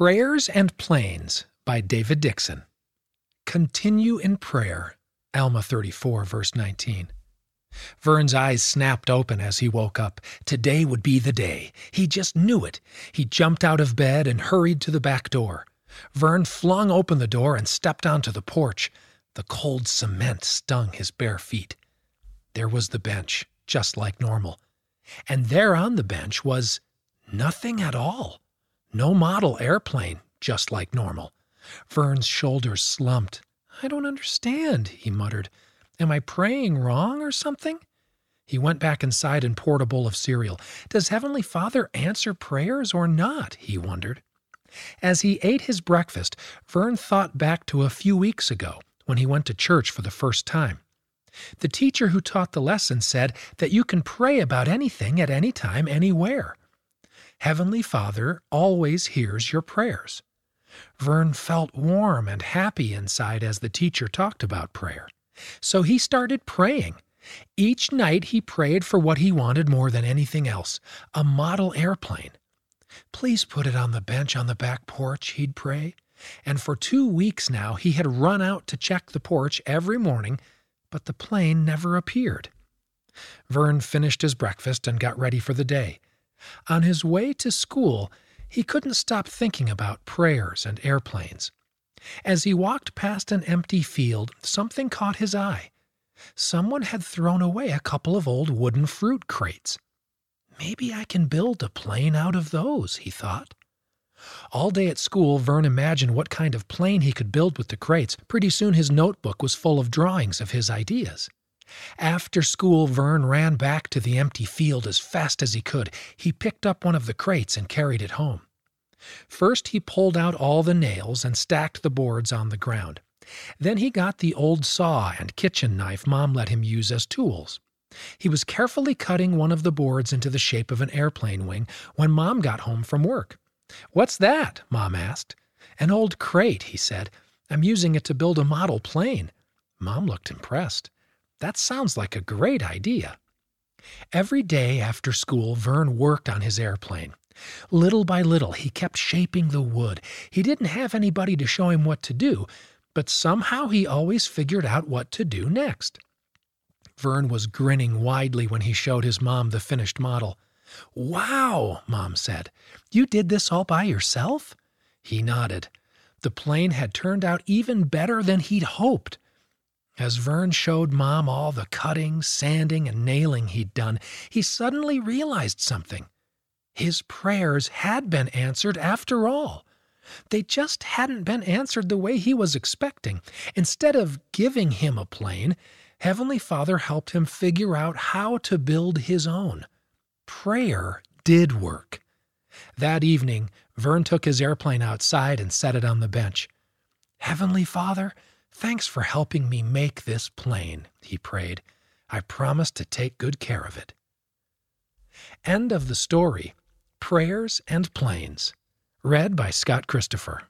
Prayers and Planes by David Dixon. Continue in prayer. Alma 34, verse 19. Vern's eyes snapped open as he woke up. Today would be the day. He just knew it. He jumped out of bed and hurried to the back door. Vern flung open the door and stepped onto the porch. The cold cement stung his bare feet. There was the bench, just like normal. And there on the bench was nothing at all. No model airplane, just like normal. Vern's shoulders slumped. I don't understand, he muttered. Am I praying wrong or something? He went back inside and poured a bowl of cereal. Does Heavenly Father answer prayers or not? he wondered. As he ate his breakfast, Vern thought back to a few weeks ago when he went to church for the first time. The teacher who taught the lesson said that you can pray about anything at any time, anywhere. Heavenly Father always hears your prayers. Vern felt warm and happy inside as the teacher talked about prayer. So he started praying. Each night he prayed for what he wanted more than anything else a model airplane. Please put it on the bench on the back porch, he'd pray. And for two weeks now he had run out to check the porch every morning, but the plane never appeared. Vern finished his breakfast and got ready for the day. On his way to school, he couldn't stop thinking about prayers and airplanes. As he walked past an empty field, something caught his eye. Someone had thrown away a couple of old wooden fruit crates. Maybe I can build a plane out of those, he thought. All day at school, Vern imagined what kind of plane he could build with the crates. Pretty soon his notebook was full of drawings of his ideas. After school, Vern ran back to the empty field as fast as he could. He picked up one of the crates and carried it home. First, he pulled out all the nails and stacked the boards on the ground. Then he got the old saw and kitchen knife Mom let him use as tools. He was carefully cutting one of the boards into the shape of an airplane wing when Mom got home from work. What's that? Mom asked. An old crate, he said. I'm using it to build a model plane. Mom looked impressed. That sounds like a great idea. Every day after school, Vern worked on his airplane. Little by little, he kept shaping the wood. He didn't have anybody to show him what to do, but somehow he always figured out what to do next. Vern was grinning widely when he showed his mom the finished model. Wow, Mom said. You did this all by yourself? He nodded. The plane had turned out even better than he'd hoped. As Vern showed Mom all the cutting, sanding, and nailing he'd done, he suddenly realized something. His prayers had been answered after all. They just hadn't been answered the way he was expecting. Instead of giving him a plane, Heavenly Father helped him figure out how to build his own. Prayer did work. That evening, Vern took his airplane outside and set it on the bench. Heavenly Father, Thanks for helping me make this plane, he prayed. I promise to take good care of it. End of the story Prayers and Planes. Read by Scott Christopher.